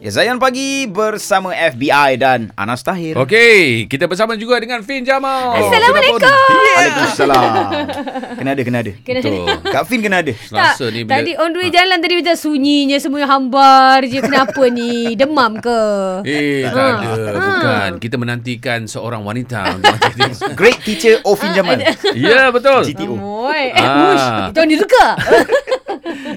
Ya, Zayan Pagi bersama FBI dan Anas Tahir. Okey, kita bersama juga dengan Fin Jamal. Assalamualaikum. Waalaikumsalam. Kena ada, kena ada. Kena Betul. Kak Fin kena ada. Selasa tak, ni bila tadi on the way jalan tadi macam sunyinya semua hambar je. Kenapa ni? Demam ke? Eh, tak Ha. ada. Bukan. Kita menantikan seorang wanita untuk menjadi Great teacher Ofin Jamal. Ya, betul. GTO. Amoy. Eh, Ah. Itu ni suka.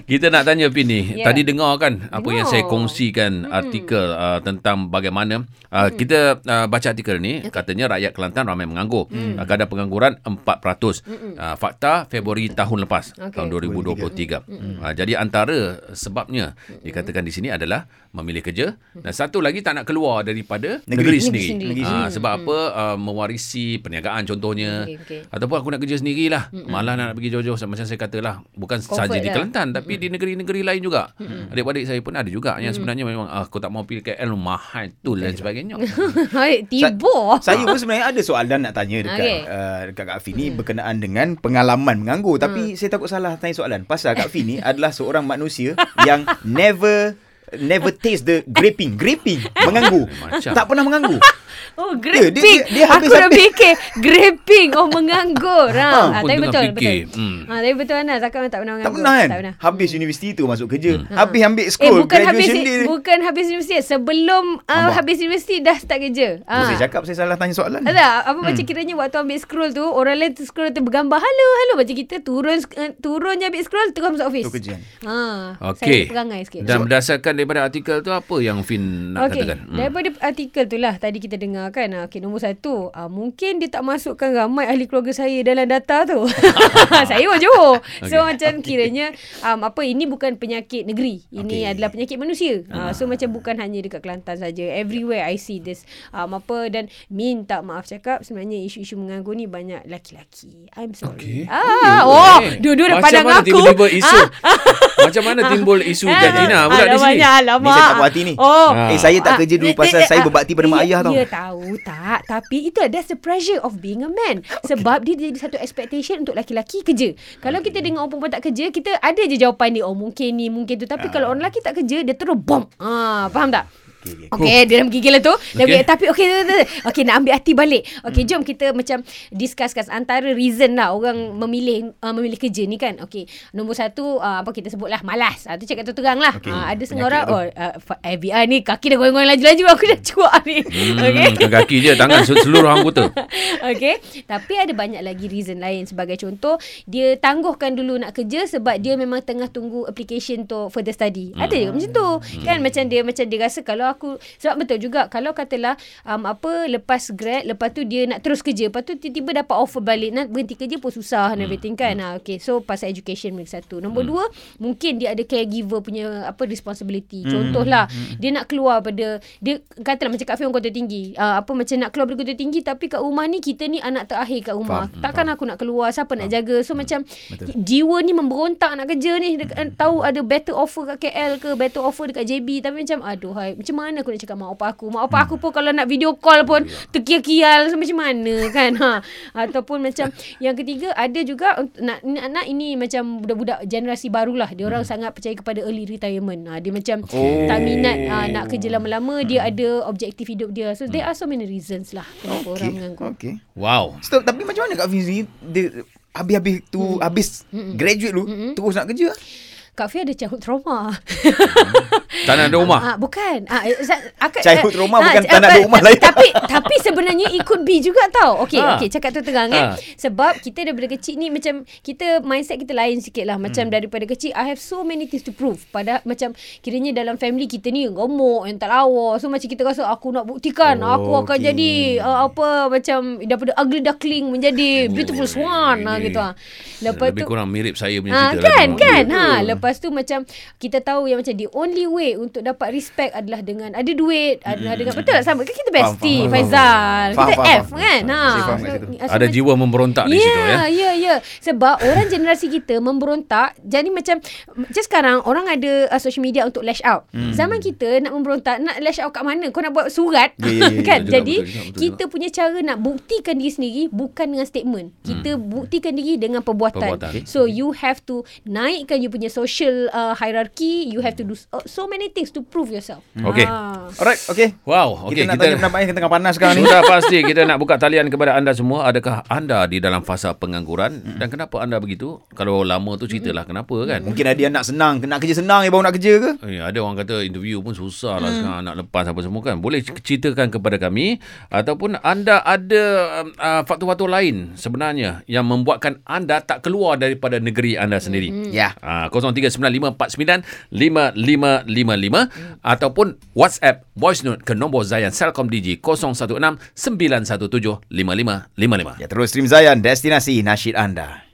Kita nak tanya Fin ni. Ya. Tadi dengar kan apa yang saya Dengar. kongsikan artikel uh, tentang bagaimana uh, kita uh, baca artikel ni katanya rakyat Kelantan ramai menganggur. Uh, kadar pengangguran 4%. Uh, fakta Februari tahun lepas Okey. tahun 2023. Uh, jadi antara sebabnya dikatakan di sini adalah memilih kerja dan satu lagi tak nak keluar daripada negeri, Negeri. sendiri. Negeri sendiri. Ah, sebab apa uh, mewarisi perniagaan contohnya Okey, okey. ataupun aku nak kerja sendirilah. Malah nak pergi jauh-jauh macam saya katalah bukan Comfort saja di lah. Kelantan tapi di negeri-negeri lain juga. Adik-adik saya pun ada juga yang sebenarnya memang ah, aku tak mau pergi KL mahal tu dan sebagainya. Hai, tiba. Saya pun sebenarnya ada soalan nak tanya dekat Okey. uh, dekat Kak Fin ni berkenaan dengan pengalaman menganggur tapi saya takut salah tanya soalan pasal Kak Fin ni adalah seorang manusia yang never never taste the graping graping menganggur Macam. tak pernah menganggur Oh, dia- graping. dia- dia Aku habis- dah fikir graping. Oh, menganggur. Ha, Ah, ha, tapi betul, fikir. betul. Hmm. Ha, tapi betul Anas. Aku tak pernah tak menganggur. pernah kan Tak pernah. habis universiti tu masuk kerja habis ambil Eh school bukan habis day bukan habis universiti sebelum uh, habis universiti dah start kerja. Oh, saya cakap saya salah tanya soalan Ada apa hmm. macam kiranya waktu ambil scroll tu orang lain tu scroll tu bergambar halo halo macam kita turun uh, turun je ambil scroll terus masuk office. Tu kerja. Ha. Okey. Saya perangai sikit. Dan berdasarkan daripada artikel tu apa yang Fin nak Okey, katakan? Hmm. daripada artikel tu lah tadi kita dengar kan. ah, Okey, nombor satu. Uh, mungkin dia tak masukkan ramai ahli keluarga saya dalam data tu. saya orang Johor. So macam kiranya um, apa ini bukan penyakit negeri. Ini Okey. adalah penyakit manusia. Uh, so macam bukan hanya dekat Kelantan saja. Everywhere I see this. Um, apa dan minta maaf cakap sebenarnya isu-isu menganggur ni banyak lelaki-lelaki. I'm sorry. Okey. Ah, oh, dua-dua dah pandang aku. tiba-tiba isu? Ah, Macam mana timbul isu Gantina pula di sini? Alamak. Ni saya tak puas hati ni. Oh. Ah. Eh saya tak Ah, kerja dulu eh, pasal eh, saya ah, berbakti pada mak ya, ayah tau. Ya tahu tak Tapi itu that's the pressure of being a man Sebab dia jadi satu expectation Untuk laki-laki kerja Kalau kita dengar orang perempuan tak kerja Kita ada je jawapan dia Oh mungkin ni Mungkin tu Tapi kalau orang lelaki tak kerja Dia terus bom ah, Faham tak? Okey, okey. Okey, dia dah menggigil lah tu. Okay. Tapi okey, okey, okey. okey, nak ambil hati balik. Okey, jom kita macam discusskan antara reason lah orang memilih uh, memilih kerja ni kan. Okey, nombor satu, uh, apa kita sebutlah malas. Uh, tu cakap terang lah. Okey, Uh, ada penyakit setengah orang, oh, uh, fa- FBI ni kaki dah goyang-goyang laju-laju. Aku dah cuak ni. Hmm, bukan kaki je, tangan se- seluruh anggota. Okey, tapi ada banyak lagi reason lain sebagai contoh dia tangguhkan dulu nak kerja sebab dia memang tengah tunggu application untuk further study. Ada juga macam tu. Kan macam dia macam dia rasa kalau aku sebab betul juga kalau katalah um, apa lepas grad lepas tu dia nak terus kerja lepas tu tiba-tiba dapat offer balik nak berhenti kerja pun susah and everything kan. Ha okey. So pasal education nombor satu. Nombor dua mungkin dia ada caregiver punya apa responsibility. Contohlah dia nak keluar pada dia katalah macam Kak Fion kota tinggi. Uh, apa macam nak keluar dari kota tinggi tapi kat rumah ni kita ni anak terakhir kat rumah. Faham, Takkan aku nak keluar siapa nak jaga. So macam Betul. jiwa ni memberontak nak kerja ni Dek- tahu ada better offer kat KL ke better offer dekat JB tapi macam aduh hai macam mana aku nak cakap mak opak aku. Mak opak aku pun kalau nak video call pun terkial-kial so macam mana kan ha. Ataupun macam yang ketiga ada juga nak nak, nak ini macam budak-budak generasi barulah. Dia orang sangat percaya kepada early retirement. Ha, dia macam Oh. tak minat ha, nak kerja lama-lama dia ada objektif hidup dia. So there are so many reasons lah kenapa orang menganggur. Okey. Wow. Stop, tapi macam mana Kak Fizi dia habis-habis tu habis graduate tu terus nak kerja? Kak Fia ada childhood trauma. Tak nak ada rumah. Ah, bukan. Ah, eh, akak, Childhood trauma ah, bukan c- tak nak ada rumah lain. Tapi tapi sebenarnya it could be juga tau. Okey, Ah. okey cakap tu terang eh. Ah. Sebab kita daripada kecil ni macam kita mindset kita lain sikit lah. Macam Hmm. daripada kecil I have so many things to prove. Pada macam kiranya dalam family kita ni gemuk yang tak lawa. So macam kita rasa aku nak buktikan Oh, aku akan okey. jadi uh, apa macam daripada ugly duckling menjadi beautiful swan ah ini gitu. Lepas Lebih tu kurang mirip saya punya Ha, cerita kan lah. kan ha lepas tu macam kita tahu yang macam the only way untuk dapat respect adalah dengan ada duit ada dengan betul tak sama kan kita bestie Faizal faham, kita faham, F faham. kan ha faham so Ada jiwa memberontak di situ ya. Ya, ya, ya. Sebab orang generasi kita memberontak. Jadi macam macam sekarang orang ada uh, social media untuk lash out. Hmm. Zaman kita nak memberontak, nak lash out kat mana? Kau nak buat surat Ya, ya, ya, kan? juga, Jadi betul juga, betul kita punya cara nak buktikan diri sendiri bukan dengan statement. Kita buktikan diri dengan perbuatan. Perbuatan. So you have to naikkan you punya social social uh, hierarchy you have to do so, so many things to prove yourself. Okay. Ah. Alright, okay. Wow, Okay, okey kita nak kita, tanya pendapat yang tengah panas sekarang ni. Sudah pasti kita nak buka talian kepada anda semua. Adakah anda di dalam fasa pengangguran dan kenapa anda begitu? Kalau lama tu ceritalah kenapa kan? Mungkin ada yang nak senang, nak kerja senang yang baru nak kerja ke? Eh, ada orang kata interview pun susah lah hmm. sekarang nak lepas apa semua kan. Boleh ceritakan kepada kami ataupun anda ada um, uh, faktor-faktor lain sebenarnya yang membuatkan anda tak keluar daripada negeri anda sendiri. Hmm. Ya. Uh, 0395495555 ataupun WhatsApp voice note ke nombor Zayan Selcom DG 016 917 5555. Ya, terus stream Zayan, destinasi nasyid anda.